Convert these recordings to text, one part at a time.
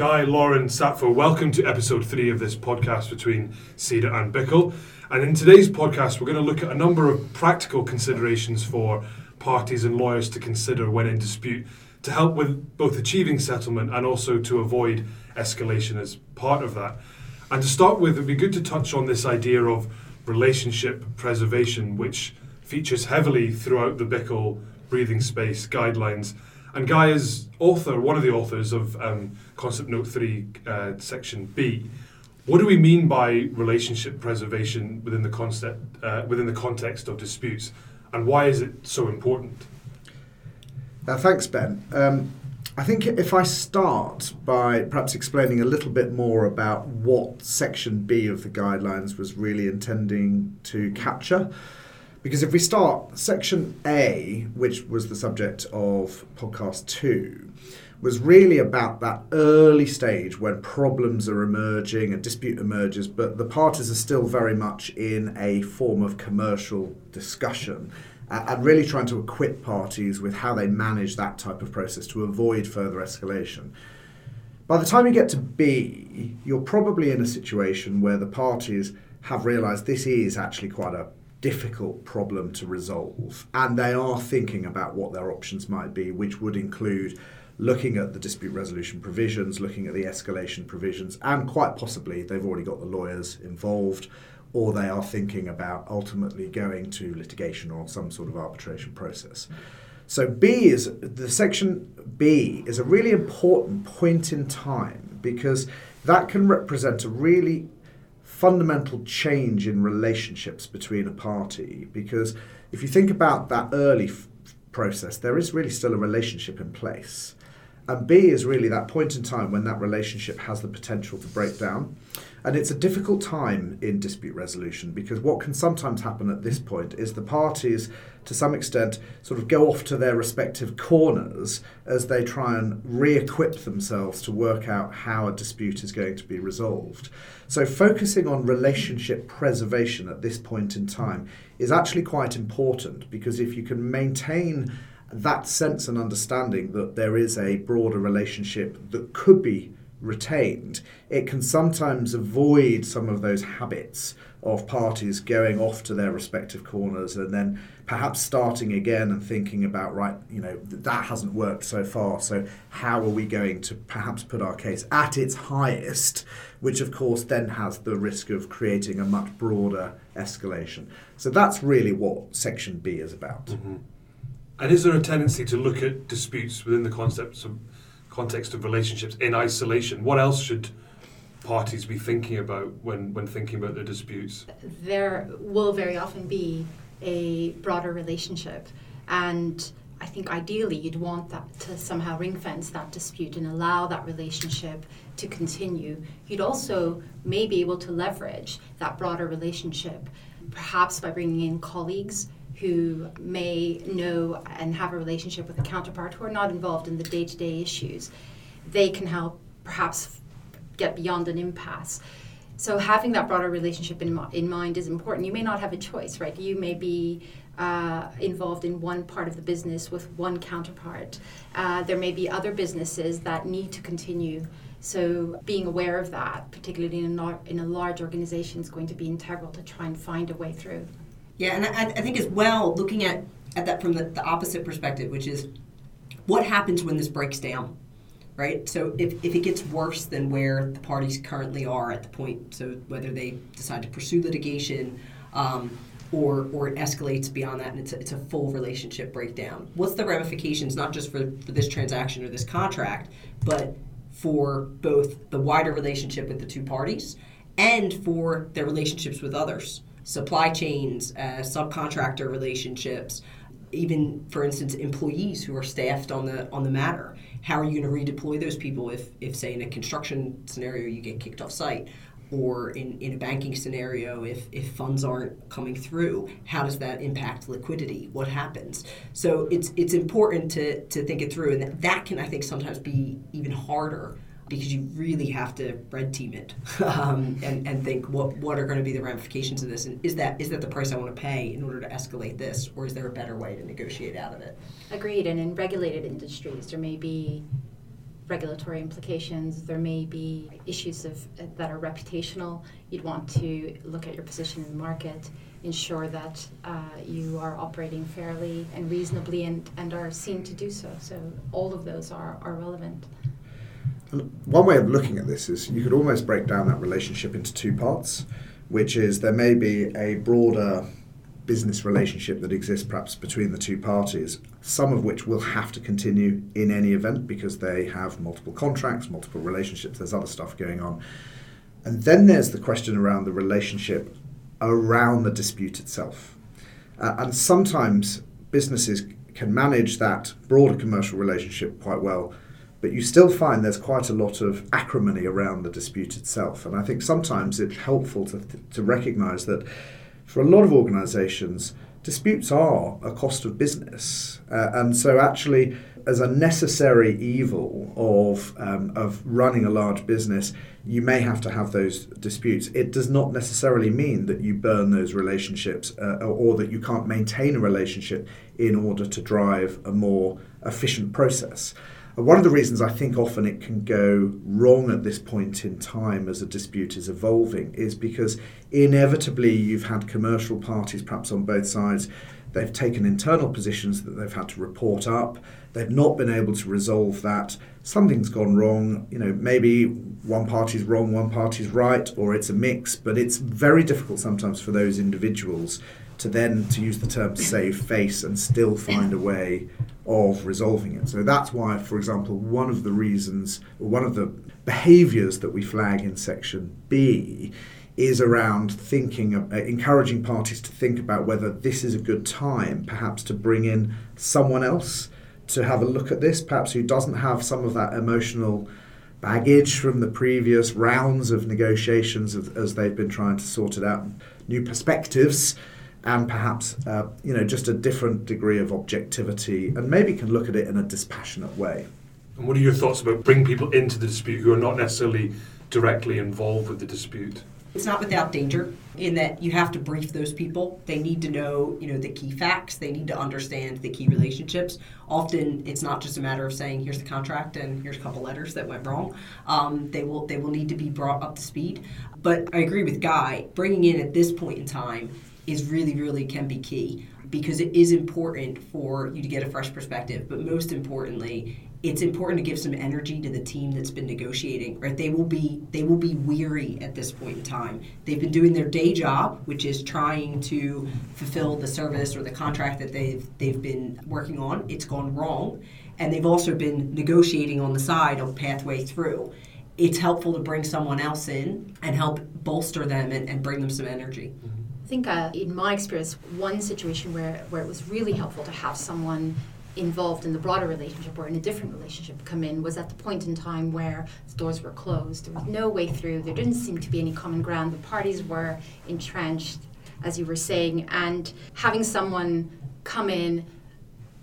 Guy, Lauren, Sapfo, welcome to episode three of this podcast between CEDR and BIICL. And in today's podcast, we're going to look at a number of practical considerations for parties and lawyers to consider when in dispute to help with both achieving settlement and also to avoid escalation as part of that. And to start with, it would be good to touch on this idea of relationship preservation, which features heavily throughout the BIICL breathing space guidelines. And Guy is author, one of the authors of um, Concept Note 3, uh, Section B. What do we mean by relationship preservation within the concept, uh, within the context of disputes, and why is it so important? Uh, thanks, Ben. Um, I think if I start by perhaps explaining a little bit more about what Section B of the guidelines was really intending to capture. Because if we start, Section A, which was the subject of podcast two, was really about that early stage when problems are emerging, a dispute emerges, but the parties are still very much in a form of commercial discussion and really trying to equip parties with how they manage that type of process to avoid further escalation. By the time you get to B, you're probably in a situation where the parties have realised this is actually quite a difficult problem to resolve, and they are thinking about what their options might be, which would include looking at the dispute resolution provisions, looking at the escalation provisions, and quite possibly they've already got the lawyers involved or they are thinking about ultimately going to litigation or some sort of arbitration process. So B is the section B is a really important point in time because that can represent a really fundamental change in relationships between a party because if you think about that early f- process there is really still a relationship in place. And B is really that point in time when that relationship has the potential to break down and it's a difficult time in dispute resolution because what can sometimes happen at this point is the parties, to some extent, sort of go off to their respective corners as they try and re equip themselves to work out how a dispute is going to be resolved. So, focusing on relationship preservation at this point in time is actually quite important because if you can maintain that sense and understanding that there is a broader relationship that could be retained, it can sometimes avoid some of those habits of parties going off to their respective corners and then perhaps starting again and thinking about, right, you know, that hasn't worked so far, so how are we going to perhaps put our case at its highest, which of course then has the risk of creating a much broader escalation. So that's really what Section B is about. Mm-hmm. And is there a tendency to look at disputes within the concepts of context of relationships in isolation, what else should parties be thinking about when, when thinking about their disputes? There will very often be a broader relationship, and I think ideally you'd want that to somehow ring fence that dispute and allow that relationship to continue. You'd also may be able to leverage that broader relationship, perhaps by bringing in colleagues who may know and have a relationship with a counterpart who are not involved in the day to day issues, they can help perhaps get beyond an impasse. So, having that broader relationship in, in mind is important. You may not have a choice, right? You may be uh, involved in one part of the business with one counterpart. Uh, there may be other businesses that need to continue. So, being aware of that, particularly in a, in a large organization, is going to be integral to try and find a way through. Yeah, and I, I think as well, looking at, at that from the, the opposite perspective, which is what happens when this breaks down, right? So if, if it gets worse than where the parties currently are at the point, so whether they decide to pursue litigation um, or, or it escalates beyond that and it's a, it's a full relationship breakdown, what's the ramifications, not just for, for this transaction or this contract, but for both the wider relationship with the two parties and for their relationships with others? Supply chains, uh, subcontractor relationships, even for instance employees who are staffed on the on the matter. How are you going to redeploy those people if, if say in a construction scenario you get kicked off site? Or in, in a banking scenario, if, if funds aren't coming through, how does that impact liquidity? What happens? So it's it's important to, to think it through, and that, that can I think sometimes be even harder because you really have to red team it um, and, and think what what are going to be the ramifications of this and is that is that the price I want to pay in order to escalate this or is there a better way to negotiate out of it? Agreed. And in regulated industries, there may be regulatory implications. There may be issues of uh, that are reputational. You'd want to look at your position in the market, ensure that uh, you are operating fairly and reasonably, and, and are seen to do so. So all of those are, are relevant. One way of looking at this is you could almost break down that relationship into two parts, which is there may be a broader business relationship that exists perhaps between the two parties, some of which will have to continue in any event because they have multiple contracts, multiple relationships, there's other stuff going on. And then there's the question around the relationship around the dispute itself. Uh, and sometimes businesses can manage that broader commercial relationship quite well, but you still find there's quite a lot of acrimony around the dispute itself. And I think sometimes it's helpful to, to recognize that for a lot of organisations, disputes are a cost of business. Uh, and so, actually, as a necessary evil of, um, of running a large business, you may have to have those disputes. It does not necessarily mean that you burn those relationships uh, or that you can't maintain a relationship in order to drive a more efficient process. One of the reasons I think often it can go wrong at this point in time as a dispute is evolving is because inevitably you've had commercial parties, perhaps on both sides, they've taken internal positions that they've had to report up. They've not been able to resolve that. Something's gone wrong. You know, maybe one party's wrong, one party's right, or it's a mix. But it's very difficult sometimes for those individuals to then, to use the term, save face and still find a way of resolving it. So that's why, for example, one of the reasons, one of the behaviours that we flag in section B is around thinking, uh, encouraging parties to think about whether this is a good time, perhaps to bring in someone else to have a look at this, perhaps who doesn't have some of that emotional baggage from the previous rounds of negotiations as they've been trying to sort it out, new perspectives and perhaps uh, you know just a different degree of objectivity and maybe can look at it in a dispassionate way. And what are your thoughts about bringing people into the dispute who are not necessarily directly involved with the dispute? It's not without danger in that you have to brief those people. They need to know, you know, the key facts. They need to understand the key relationships. Often, it's not just a matter of saying, "Here's the contract and here's a couple letters that went wrong." Um, they will they will need to be brought up to speed. But I agree with Guy. Bringing in at this point in time is really, really can be key because it is important for you to get a fresh perspective. But most importantly, it's important to give some energy to the team that's been negotiating right? They will be they will be weary at this point in time. They've been doing their day job which is trying to fulfill the service or the contract that they've they've been working on. It's gone wrong. And they've also been negotiating on the side of pathway through. It's helpful to bring someone else in and help bolster them and, and bring them some energy. Mm-hmm think uh, in my experience, one situation where, where it was really helpful to have someone involved in the broader relationship or in a different relationship come in was at the point in time where the doors were closed. There was no way through. There didn't seem to be any common ground. The parties were entrenched, as you were saying, and having someone come in,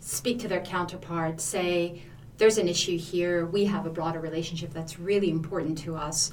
speak to their counterpart, say, there's an issue here. We have a broader relationship that's really important to us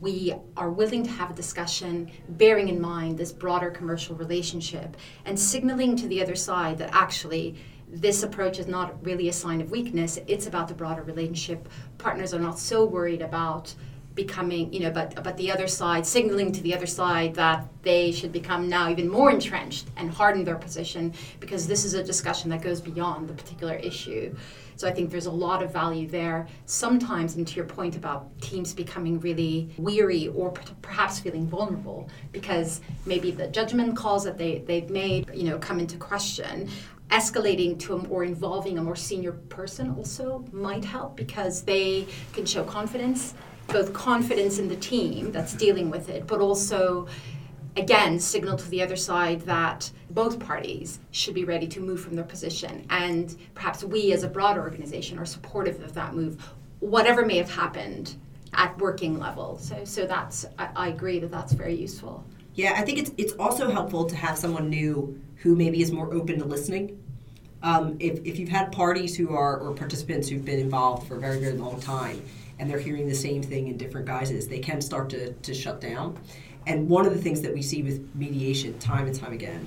we are willing to have a discussion bearing in mind this broader commercial relationship and signaling to the other side that actually this approach is not really a sign of weakness. It's about the broader relationship. Partners are not so worried about becoming you know but but the other side signaling to the other side that they should become now even more entrenched and harden their position because this is a discussion that goes beyond the particular issue so I think there's a lot of value there. Sometimes, and to your point about teams becoming really weary or perhaps feeling vulnerable because maybe the judgment calls that they, they've made, you know, come into question escalating to a, or involving a more senior person also might help because they can show confidence both confidence in the team that's dealing with it but also again signal to the other side that both parties should be ready to move from their position. And perhaps we as a broader organization are supportive of that move whatever may have happened at working level. So so that's I, I agree that that's very useful. Yeah i think it's it's also helpful to have someone new who maybe is more open to listening. Um, if, if you've had parties who are or participants who've been involved for a very very long time and they're hearing the same thing in different guises they can start to, to shut down and one of the things that we see with mediation time and time again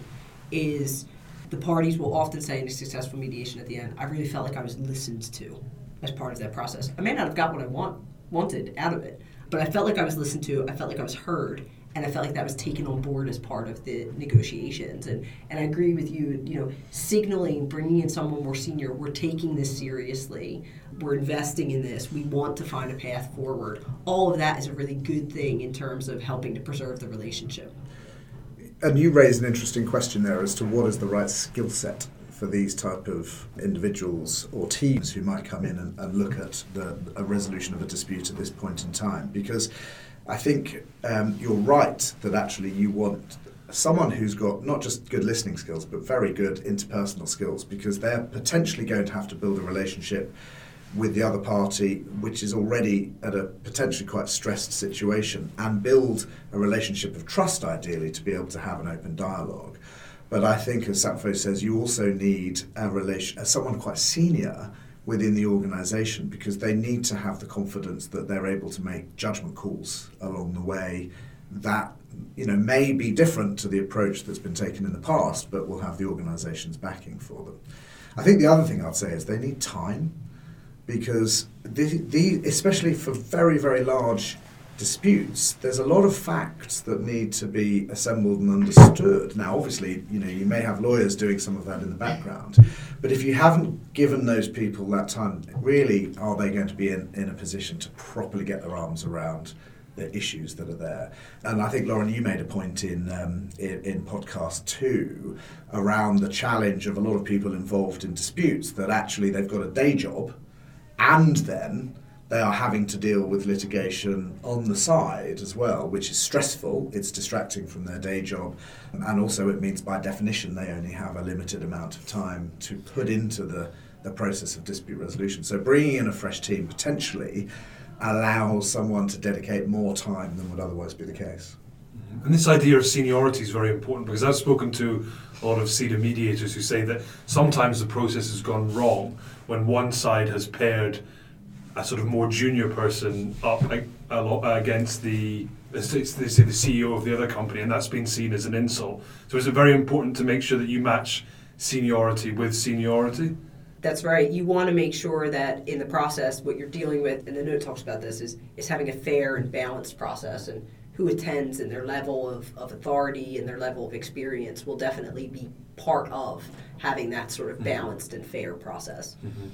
is the parties will often say in a successful mediation at the end, I really felt like I was listened to. as part of that process. I may not have got what I want wanted out of it, but I felt like I was listened to. I felt like I was heard, and I felt like that was taken on board as part of the negotiations. And and I agree with you. You know, signaling, bringing in someone more senior. We're taking this seriously. We're investing in this. We want to find a path forward. All of that is a really good thing in terms of helping to preserve the relationship. And you raise an interesting question there as to what is the right skill set for these type of individuals or teams who might come in and, and look at the, a resolution of a dispute at this point in time. Because I think um, you're right that actually you want someone who's got not just good listening skills but very good interpersonal skills because they're potentially going to have to build a relationship with the other party, which is already at a potentially quite stressed situation, and build a relationship of trust, ideally, to be able to have an open dialogue. But I think, as Sapfo says, you also need a relation, someone quite senior within the organisation because they need to have the confidence that they're able to make judgment calls along the way that you know may be different to the approach that's been taken in the past, but will have the organisation's backing for them. I think the other thing I'd say is they need time because the, the, especially for very, very large disputes, there's a lot of facts that need to be assembled and understood. Now, obviously, you know, you may have lawyers doing some of that in the background, but if you haven't given those people that time, really, are they going to be in, in a position to properly get their arms around the issues that are there? And I think, Lauren, you made a point in, um, in, in podcast two around the challenge of a lot of people involved in disputes that actually they've got a day job and then they are having to deal with litigation on the side as well, which is stressful. It's distracting from their day job, and also it means by definition they only have a limited amount of time to put into the, the process of dispute resolution. So bringing in a fresh team potentially allows someone to dedicate more time than would otherwise be the case. Mm-hmm. And this idea of seniority is very important because I've spoken to a lot of CEDR mediators who say that sometimes the process has gone wrong when one side has paired a sort of more junior person up a, a lot against the they say the CEO of the other company, and that's been seen as an insult. So is it very important to make sure that you match seniority with seniority? That's right. You want to make sure that in the process, what you're dealing with, and the note talks about this, is is having a fair and balanced process. And who attends and their level of, of authority and their level of experience will definitely be part of having that sort of mm-hmm. balanced and fair process. Mm-hmm.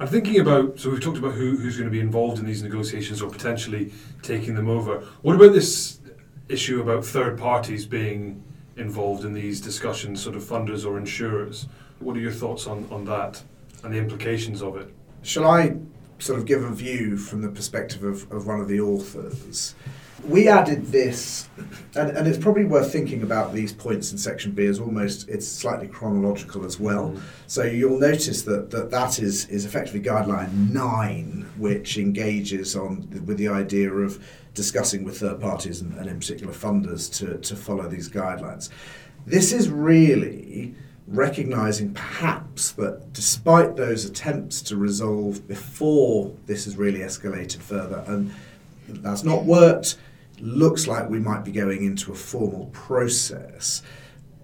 I'm thinking about, so we've talked about who, who's going to be involved in these negotiations or potentially taking them over. What about this issue about third parties being involved in these discussions, sort of funders or insurers? What are your thoughts on, on that and the implications of it? Shall I sort of give a view from the perspective of, of one of the authors? We added this, and, and it's probably worth thinking about these points in section B as almost it's slightly chronological as well. Mm. So you'll notice that, that that is is effectively guideline nine, which engages on with the idea of discussing with third parties and, and in particular funders to, to follow these guidelines. This is really recognizing perhaps that despite those attempts to resolve before this has really escalated further and that's not worked looks like we might be going into a formal process,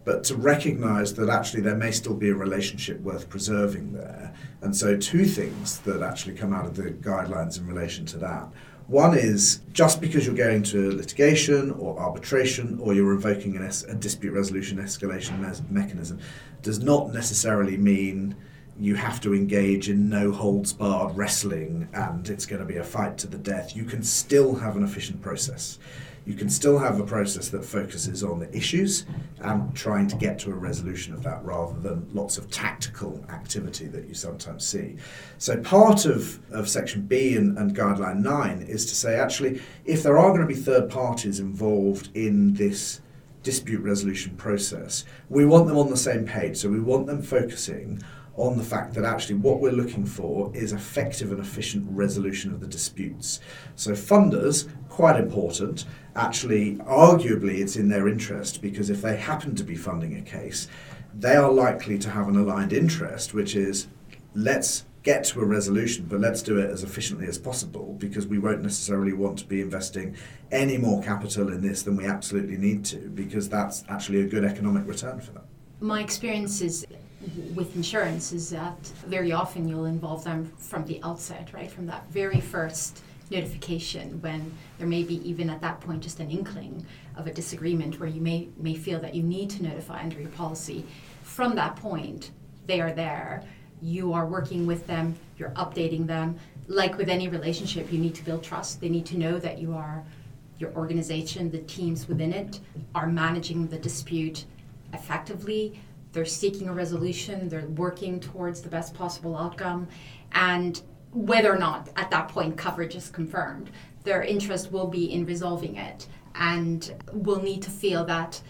but to recognize that actually there may still be a relationship worth preserving there. And so, two things that actually come out of the guidelines in relation to that. One is just because you're going to litigation or arbitration or you're invoking es- a dispute resolution escalation me- mechanism does not necessarily mean you have to engage in no holds barred wrestling and it's going to be a fight to the death. You can still have an efficient process. You can still have a process that focuses on the issues and trying to get to a resolution of that rather than lots of tactical activity that you sometimes see. So, part of, of Section B and, and Guideline 9 is to say actually, if there are going to be third parties involved in this dispute resolution process, we want them on the same page. So, we want them focusing on the fact that actually what we're looking for is effective and efficient resolution of the disputes. So funders, quite important, actually arguably it's in their interest because if they happen to be funding a case, they are likely to have an aligned interest, which is let's get to a resolution, but let's do it as efficiently as possible because we won't necessarily want to be investing any more capital in this than we absolutely need to because that's actually a good economic return for them. My experience is with insurance is that very often you'll involve them from the outset, right? From that very first notification when there may be even at that point just an inkling of a disagreement where you may may feel that you need to notify under your policy. From that point, they are there. You are working with them, you're updating them. Like with any relationship, you need to build trust. They need to know that you are your organization, the teams within it are managing the dispute effectively. They're seeking a resolution, they're working towards the best possible outcome, and whether or not at that point coverage is confirmed, their interest will be in resolving it and will need to feel that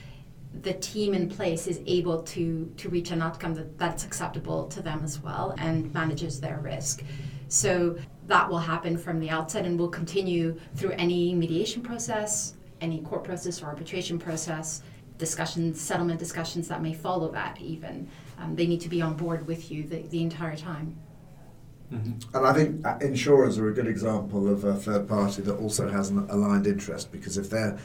the team in place is able to, to reach an outcome that, that's acceptable to them as well and manages their risk. So that will happen from the outset and will continue through any mediation process, any court process or arbitration process, discussions, settlement discussions that may follow that even. Um, they need to be on board with you the, the entire time. Mm-hmm. And I think insurers are a good example of a third party that also has an aligned interest because if they're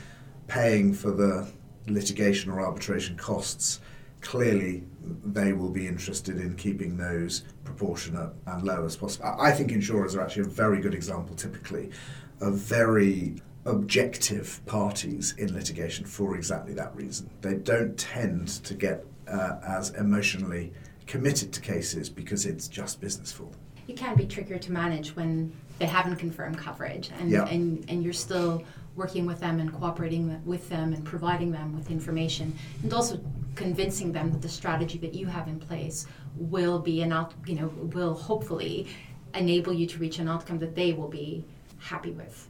paying for the litigation or arbitration costs, clearly they will be interested in keeping those proportionate and low as possible. I think insurers are actually a very good example, typically, of very objective parties in litigation for exactly that reason. They don't tend to get uh, as emotionally committed to cases because it's just business for them it can be trickier to manage when they haven't confirmed coverage and, yeah. and, and you're still working with them and cooperating with them and providing them with information and also convincing them that the strategy that you have in place will be an out, you know will hopefully enable you to reach an outcome that they will be happy with.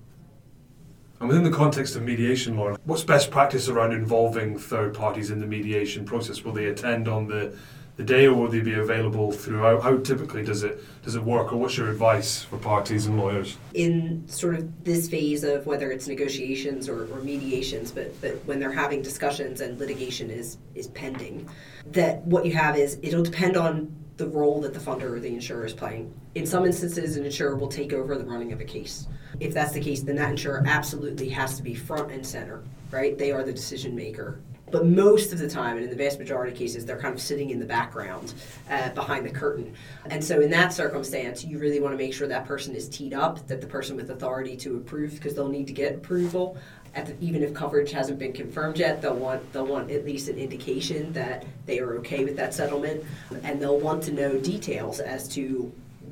And within the context of mediation law, what's best practice around involving third parties in the mediation process? Will they attend on the the day, or will they be available throughout? How typically does it does it work, or what's your advice for parties and lawyers in sort of this phase of whether it's negotiations or, or mediations, but but when they're having discussions and litigation is is pending, that what you have is it'll depend on the role that the funder or the insurer is playing. In some instances, an insurer will take over the running of a case. If that's the case, then that insurer absolutely has to be front and center, right? They are the decision maker but most of the time, and in the vast majority of cases, they're kind of sitting in the background uh, behind the curtain. And so, in that circumstance, you really want to make sure that person is teed up, that the person with authority to approve, because they'll need to get approval. The, even if coverage hasn't been confirmed yet, they'll want they'll want at least an indication that they are okay with that settlement, and they'll want to know details as to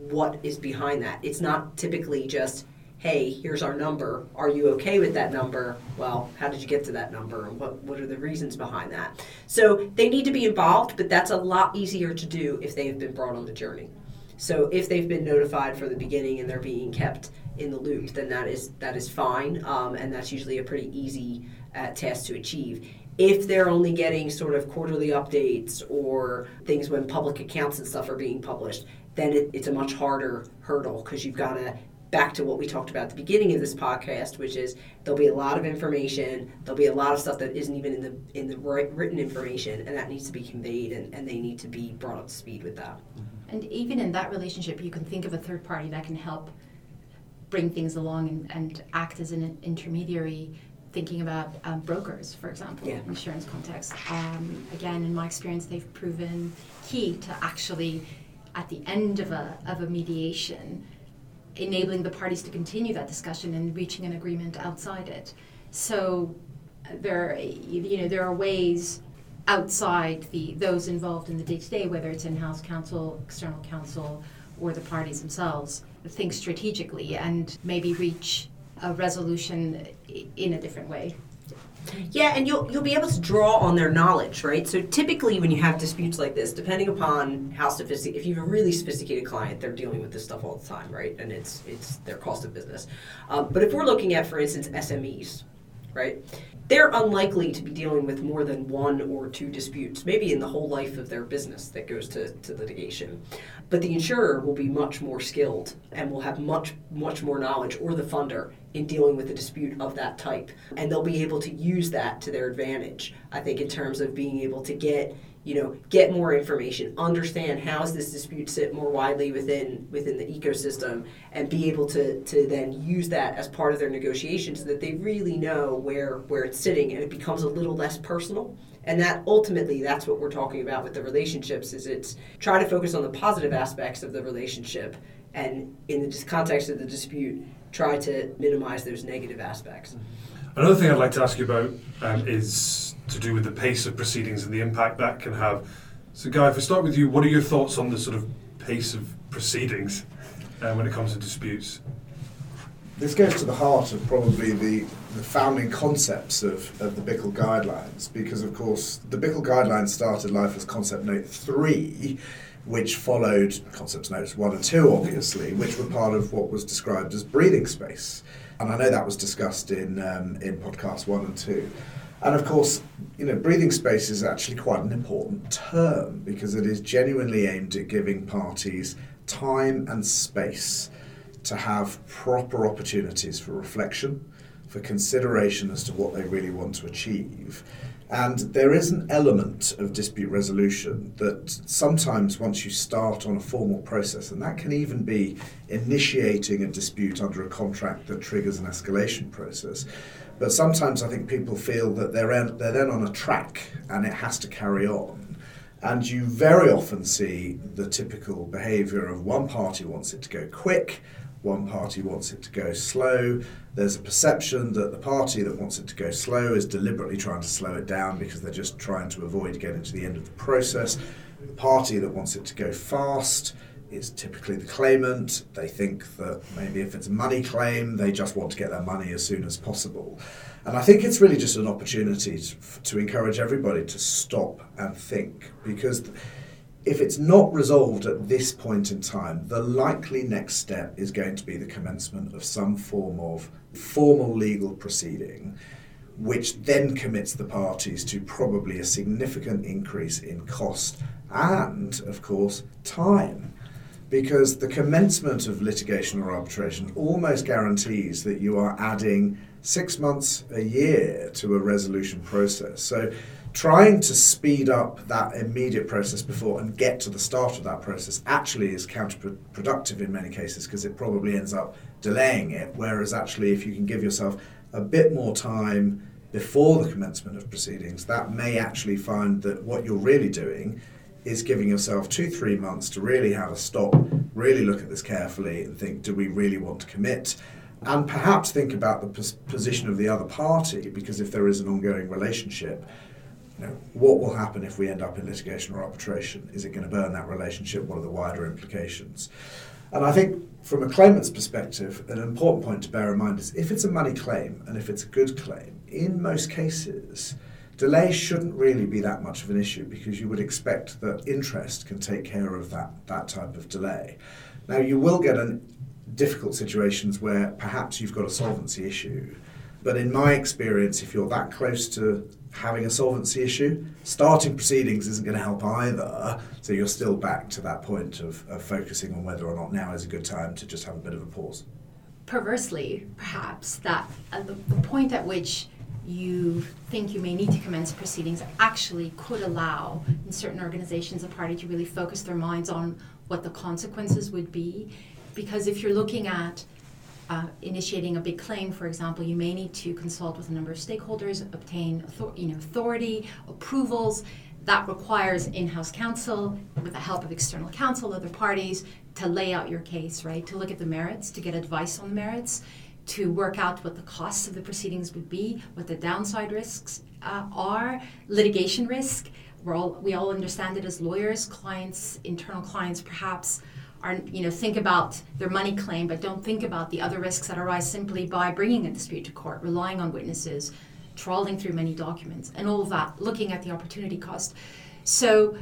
what is behind that. It's not typically just hey, here's our number. Are you okay with that number? Well, how did you get to that number? And what, what are the reasons behind that? So they need to be involved, but that's a lot easier to do if they have been brought on the journey. So if they've been notified from the beginning and they're being kept in the loop, then that is that is fine, um, and that's usually a pretty easy uh, task to achieve. If they're only getting sort of quarterly updates or things when public accounts and stuff are being published, then it, it's a much harder hurdle because you've got to back to what we talked about at the beginning of this podcast, which is there'll be a lot of information, there'll be a lot of stuff that isn't even in the in the written information, and that needs to be conveyed, and, and they need to be brought up to speed with that. And even in that relationship, you can think of a third party that can help bring things along and, and act as an intermediary. Thinking about um, brokers, for example, yeah. insurance context. Um, again, in my experience, they've proven key to actually, at the end of a of a mediation, enabling the parties to continue that discussion and reaching an agreement outside it. So uh, there, you know, there are ways outside the those involved in the day to day, whether it's in-house counsel, external counsel, or the parties themselves, think strategically and maybe reach a resolution in a different way. Yeah, and you'll you'll be able to draw on their knowledge, right? So typically, when you have disputes like this, depending upon how sophisticated, if you have a really sophisticated client, they're dealing with this stuff all the time, right? And it's it's their cost of business. Um, but if we're looking at, for instance, SMEs, right? They're unlikely to be dealing with more than one or two disputes, maybe in the whole life of their business that goes to, to litigation. But the insurer will be much more skilled and will have much, much more knowledge, or the funder, in dealing with a dispute of that type. And they'll be able to use that to their advantage, I think, in terms of being able to get you know get more information understand how does this dispute sit more widely within within the ecosystem and be able to to then use that as part of their negotiation so that they really know where where it's sitting and it becomes a little less personal And that ultimately, that's what we're talking about with the relationships. Is it's try to focus on the positive aspects of the relationship, and in the context of the dispute, try to minimize those negative aspects. Another thing I'd like to ask you about um, is to do with the pace of proceedings and the impact that can have. So, Guy, if we start with you, what are your thoughts on the sort of pace of proceedings uh, when it comes to disputes? This goes to the heart of probably the, the founding concepts of, of the BIICL Guidelines, because of course the BIICL Guidelines started life as Concept Note 3, which followed Concepts Notes 1 and 2, obviously, which were part of what was described as breathing space. And I know that was discussed in, um, in podcast 1 and 2. And of course, you know, breathing space is actually quite an important term because it is genuinely aimed at giving parties time and space to have proper opportunities for reflection, for consideration as to what they really want to achieve. And there is an element of dispute resolution that sometimes, once you start on a formal process, and that can even be initiating a dispute under a contract that triggers an escalation process. But sometimes I think people feel that they're, en- they're then on a track and it has to carry on. And you very often see the typical behaviour of one party wants it to go quick, one party wants it to go slow. There's a perception that the party that wants it to go slow is deliberately trying to slow it down because they're just trying to avoid getting to the end of the process. The party that wants it to go fast is typically the claimant. They think that maybe if it's a money claim, they just want to get their money as soon as possible. And I think it's really just an opportunity to, to encourage everybody to stop and think because. Th- if it's not resolved at this point in time, the likely next step is going to be the commencement of some form of formal legal proceeding, which then commits the parties to probably a significant increase in cost and, of course, time. Because the commencement of litigation or arbitration almost guarantees that you are adding six months, a year to a resolution process. So trying to speed up that immediate process before and get to the start of that process actually is counterproductive in many cases because it probably ends up delaying it. Whereas, actually, if you can give yourself a bit more time before the commencement of proceedings, that may actually find that what you're really doing is giving yourself two, three months to really have a stop, really look at this carefully and think, do we really want to commit? And perhaps think about the pos- position of the other party, because if there is an ongoing relationship, you know, what will happen if we end up in litigation or arbitration? Is it going to burn that relationship? What are the wider implications? And I think from a claimant's perspective, an important point to bear in mind is if it's a money claim and if it's a good claim, in most cases, delay shouldn't really be that much of an issue because you would expect that interest can take care of that, that type of delay. Now, you will get in difficult situations where perhaps you've got a solvency issue. But in my experience, if you're that close to having a solvency issue. Starting proceedings isn't going to help either, so you're still back to that point of, of focusing on whether or not now is a good time to just have a bit of a pause. Perversely, perhaps, that at the, the point at which you think you may need to commence proceedings actually could allow in certain organizations a party to really focus their minds on what the consequences would be because if you're looking at uh, initiating a big claim, for example, you may need to consult with a number of stakeholders, obtain author- you know, authority, approvals. That requires in-house counsel with the help of external counsel, other parties, to lay out your case, right? To look at the merits, to get advice on the merits, to work out what the costs of the proceedings would be, what the downside risks uh, are, litigation risk. All, we all understand it as lawyers, clients, internal clients, perhaps are you know think about their money claim but don't think about the other risks that arise simply by bringing a dispute to court relying on witnesses trawling through many documents and all that looking at the opportunity cost. So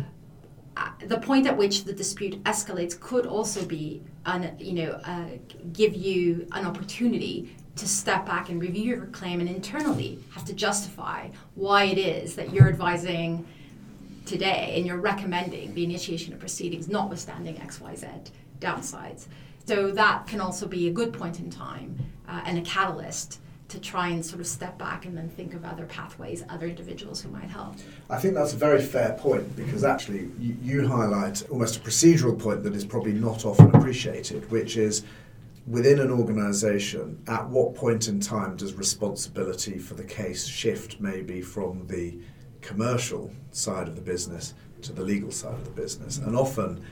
uh, the point at which the dispute escalates could also be an, you know uh, give you an opportunity to step back and review your claim and internally have to justify why it is that you're advising today and you're recommending the initiation of proceedings notwithstanding XYZ downsides. So that can also be a good point in time uh, and a catalyst to try and sort of step back and then think of other pathways, other individuals who might help. I think that's a very fair point because actually you, you highlight almost a procedural point that is probably not often appreciated, which is within an organisation, at what point in time does responsibility for the case shift maybe from the commercial side of the business to the legal side of the business. And often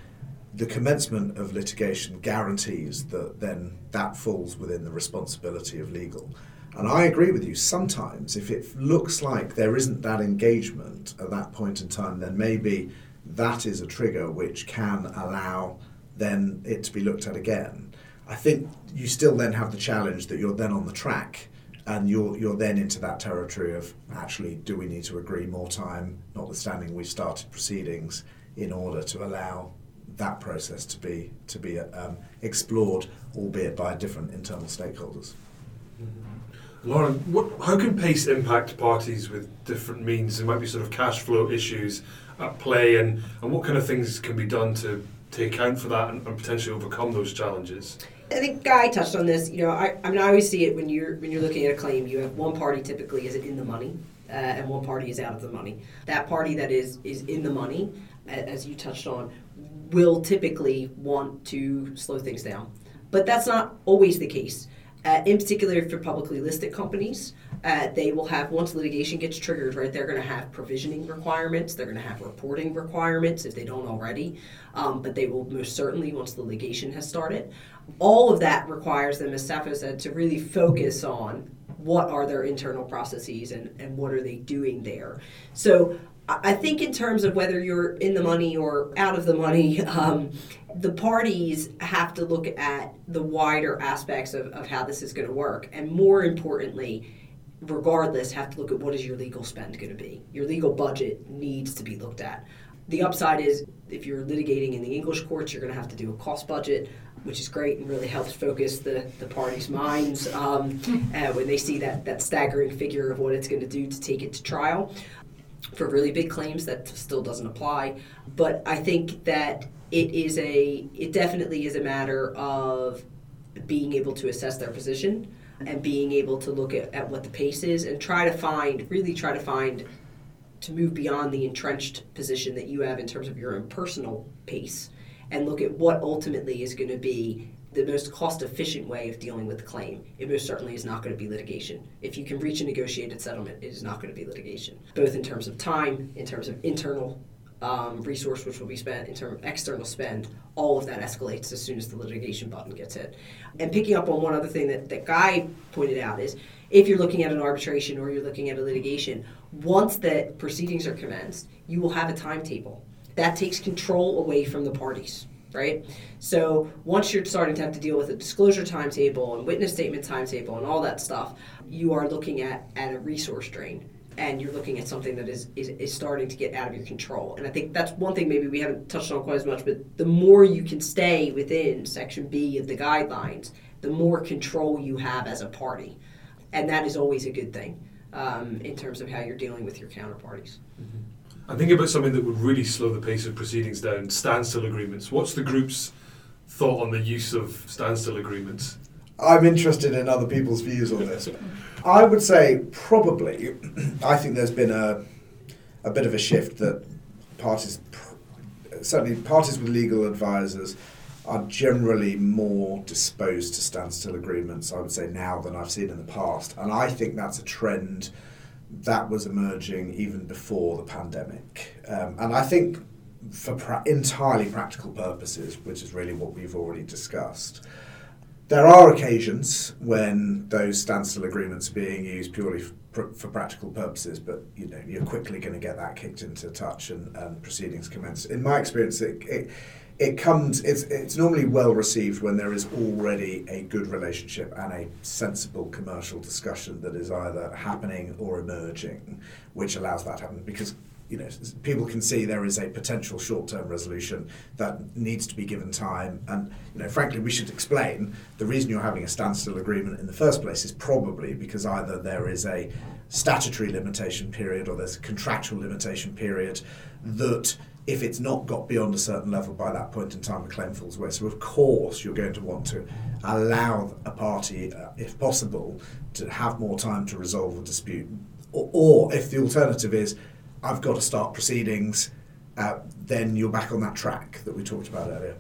the commencement of litigation guarantees that then that falls within the responsibility of legal. And I agree with you, sometimes if it looks like there isn't that engagement at that point in time, then maybe that is a trigger which can allow then it to be looked at again. I think you still then have the challenge that you're then on the track and you're you're then into that territory of actually do we need to agree more time, notwithstanding we've started proceedings in order to allow that process to be to be um, explored, albeit by different internal stakeholders. Mm-hmm. Lauren, what, how can PACE impact parties with different means? There might be sort of cash flow issues at play, and, and what kind of things can be done to, to account for that and, and potentially overcome those challenges? I think Guy touched on this. You know, I, I mean, I always see it when you're when you're looking at a claim. You have one party typically is in the money, uh, and one party is out of the money. That party that is is in the money, as you touched on, will typically want to slow things down. But that's not always the case. Uh, in particular, for publicly listed companies, uh, they will have once litigation gets triggered, right? They're going to have provisioning requirements. They're going to have reporting requirements if they don't already. Um, but they will most certainly once the litigation has started all of that requires them, as Sapfo said, to really focus on what are their internal processes and, and what are they doing there. So I think in terms of whether you're in the money or out of the money, um, the parties have to look at the wider aspects of, of how this is going to work. And more importantly, regardless, have to look at what is your legal spend going to be. Your legal budget needs to be looked at. The upside is if you're litigating in the English courts, you're going to have to do a cost budget which is great and really helps focus the, the parties' minds um, uh, when they see that, that staggering figure of what it's going to do to take it to trial. For really big claims, that still doesn't apply. But I think that it is a, it definitely is a matter of being able to assess their position and being able to look at, at what the pace is and try to find, really try to find, to move beyond the entrenched position that you have in terms of your own personal pace and look at what ultimately is going to be the most cost efficient way of dealing with the claim. It most certainly is not going to be litigation. If you can reach a negotiated settlement, it is not going to be litigation, both in terms of time, in terms of internal um, resource which will be spent, in terms of external spend. All of that escalates as soon as the litigation button gets hit. And picking up on one other thing that, that Guy pointed out is if you're looking at an arbitration or you're looking at a litigation, once the proceedings are commenced, you will have a timetable that takes control away from the parties right? So once you're starting to have to deal with a disclosure timetable and witness statement timetable and all that stuff, you are looking at, at a resource drain and you're looking at something that is, is, is starting to get out of your control. And I think that's one thing maybe we haven't touched on quite as much, but the more you can stay within section B of the guidelines, the more control you have as a party. And that is always a good thing um, in terms of how you're dealing with your counterparties. Mm-hmm. I'm thinking about something that would really slow the pace of proceedings down standstill agreements. What's the group's thought on the use of standstill agreements? I'm interested in other people's views on this. I would say probably, I think there's been a, a bit of a shift that parties, certainly parties with legal advisors, are generally more disposed to standstill agreements, I would say, now than I've seen in the past. And I think that's a trend that was emerging even before the pandemic. Um, and I think for pra- entirely practical purposes, which is really what we've already discussed, there are occasions when those standstill agreements are being used purely for, for practical purposes, but you know you're quickly going to get that kicked into touch and, and proceedings commence. In my experience, it, it it comes it's it's normally well received when there is already a good relationship and a sensible commercial discussion that is either happening or emerging which allows that to happen because you know people can see there is a potential short-term resolution that needs to be given time and you know frankly we should explain the reason you're having a standstill agreement in the first place is probably because either there is a statutory limitation period or there's a contractual limitation period that if it's not got beyond a certain level by that point in time, a claim falls away. So, of course, you're going to want to allow a party, uh, if possible, to have more time to resolve a dispute. Or, or if the alternative is, I've got to start proceedings, uh, then you're back on that track that we talked about earlier.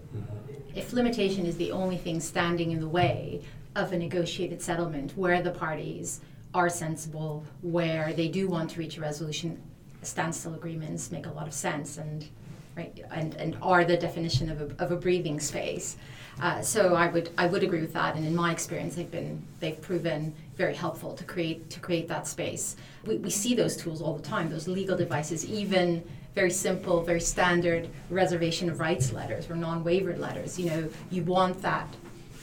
If limitation is the only thing standing in the way of a negotiated settlement where the parties are sensible, where they do want to reach a resolution standstill agreements make a lot of sense and right and, and are the definition of a, of a breathing space. Uh, so I would I would agree with that, and in my experience, they've been they've proven very helpful to create to create that space. We, we see those tools all the time. Those legal devices, even very simple, very standard reservation of rights letters or non-waivered letters. You know, you want that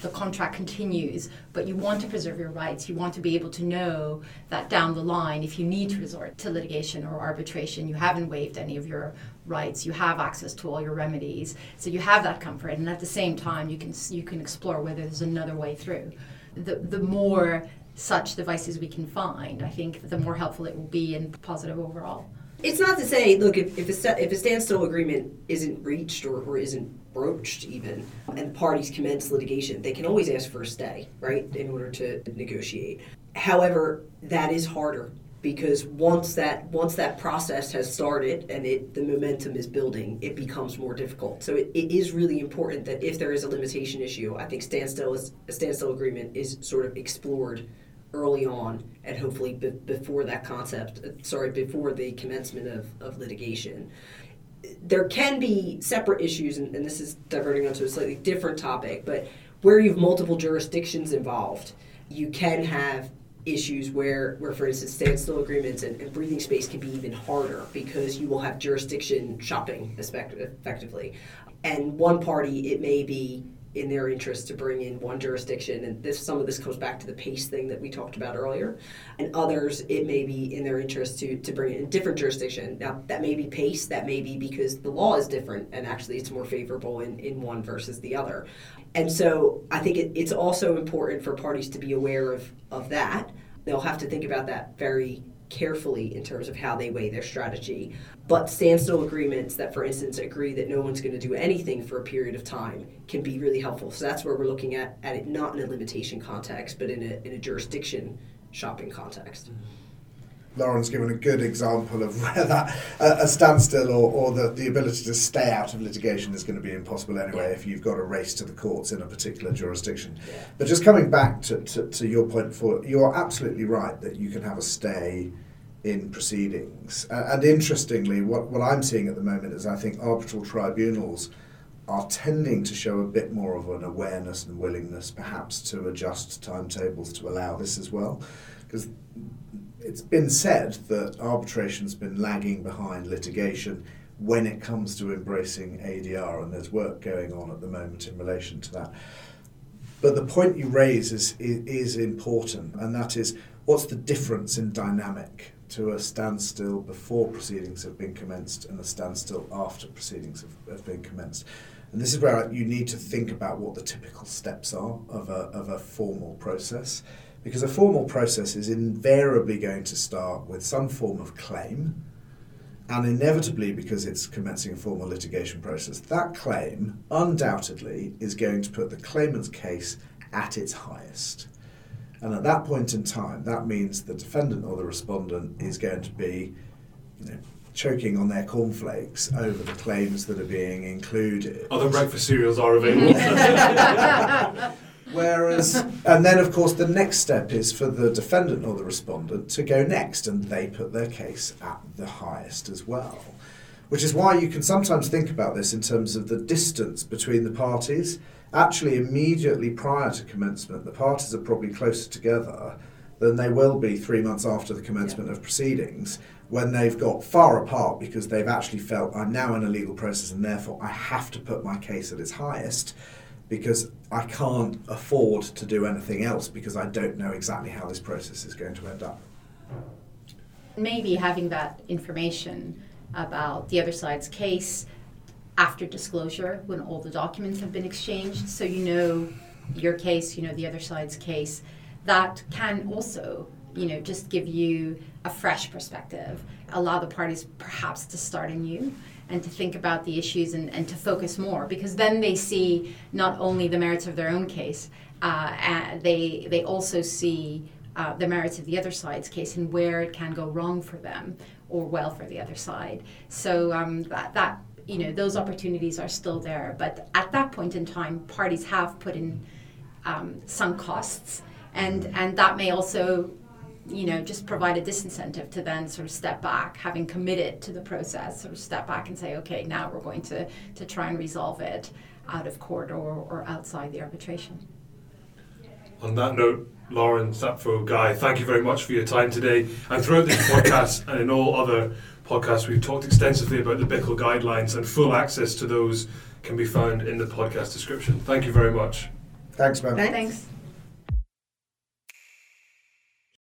the contract continues, but you want to preserve your rights. You want to be able to know that down the line, if you need to resort to litigation or arbitration, you haven't waived any of your rights. You have access to all your remedies, so you have that comfort. And at the same time, you can you can explore whether there's another way through. The the more such devices we can find, I think the more helpful it will be and positive overall. It's not to say, look, if, if, a, if a standstill agreement isn't reached or, or isn't broached even, and the parties commence litigation, they can always ask for a stay, right, in order to negotiate. However, that is harder because once that once that process has started and it the momentum is building, it becomes more difficult. So it, it is really important that if there is a limitation issue, I think standstill is, a standstill agreement is sort of explored early on and hopefully be- before that concept, sorry, before the commencement of, of litigation. There can be separate issues, and, and this is diverting onto a slightly different topic, but where you have multiple jurisdictions involved, you can have issues where, where for instance, standstill agreements and, and, breathing space can be even harder because you will have jurisdiction shopping effectively. And one party, it may be in their interest to bring in one jurisdiction and this some of this comes back to the pace thing that we talked about earlier. And others it may be in their interest to, to bring in a different jurisdiction. Now that may be pace that may be because the law is different and actually it's more favorable in, in one versus the other and so i think it, it's also important for parties to be aware of, of that they'll have to think about that very carefully in terms of how they weigh their strategy. But standstill agreements that, for instance, agree that no one's going to do anything for a period of time can be really helpful. So that's where we're looking at, at it not in a limitation context, but in a, in a jurisdiction shopping context. Mm-hmm. Lauren's given a good example of where that uh, a standstill or, or the, the ability to stay out of litigation is going to be impossible anyway yeah. if you've got a race to the courts in a particular jurisdiction. Yeah. But just coming back to, to, to your point before, you're absolutely right that you can have a stay in proceedings. Uh, and interestingly, what, what I'm seeing at the moment is I think arbitral tribunals are tending to show a bit more of an awareness and willingness perhaps to adjust timetables to allow this as well. Because it's been said that arbitration's been lagging behind litigation when it comes to embracing ADR, and there's work going on at the moment in relation to that. But the point you raise is, is, important, and that is what's the difference in dynamic to a standstill before proceedings have been commenced and a standstill after proceedings have, have been commenced. And this is where you need to think about what the typical steps are of a, of a formal process. Because a formal process is invariably going to start with some form of claim, and inevitably, because it's commencing a formal litigation process, that claim undoubtedly is going to put the claimant's case at its highest. And at that point in time, that means the defendant or the respondent is going to be you know, choking on their cornflakes over the claims that are being included. Other breakfast cereals are available. Whereas, and then of course, the next step is for the defendant or the respondent to go next, and they put their case at the highest as well. Which is why you can sometimes think about this in terms of the distance between the parties. Actually, immediately prior to commencement, the parties are probably closer together than they will be three months after the commencement yeah. of proceedings when they've got far apart because they've actually felt I'm now in a legal process and therefore I have to put my case at its highest because I can't afford to do anything else because I don't know exactly how this process is going to end up. Maybe having that information about the other side's case after disclosure when all the documents have been exchanged so you know your case, you know the other side's case, that can also you know just give you a fresh perspective allow the parties perhaps to start anew and to think about the issues and, and to focus more because then they see not only the merits of their own case, uh, they, they also see uh, the merits of the other side's case and where it can go wrong for them or well for the other side. So um, that, that you know those opportunities are still there, but at that point in time, parties have put in um, costs, and and that may also you know, just provide a disincentive to then sort of step back, having committed to the process, sort of step back and say, okay, now we're going to, to try and resolve it out of court or, or outside the arbitration. On that note, Lauren, Sapfo, Guy, thank you very much for your time today. And throughout this podcast and in all other podcasts, we've talked extensively about the BIICL guidelines, and full access to those can be found in the podcast description. Thank you very much. Thanks, man. Thanks. Thanks.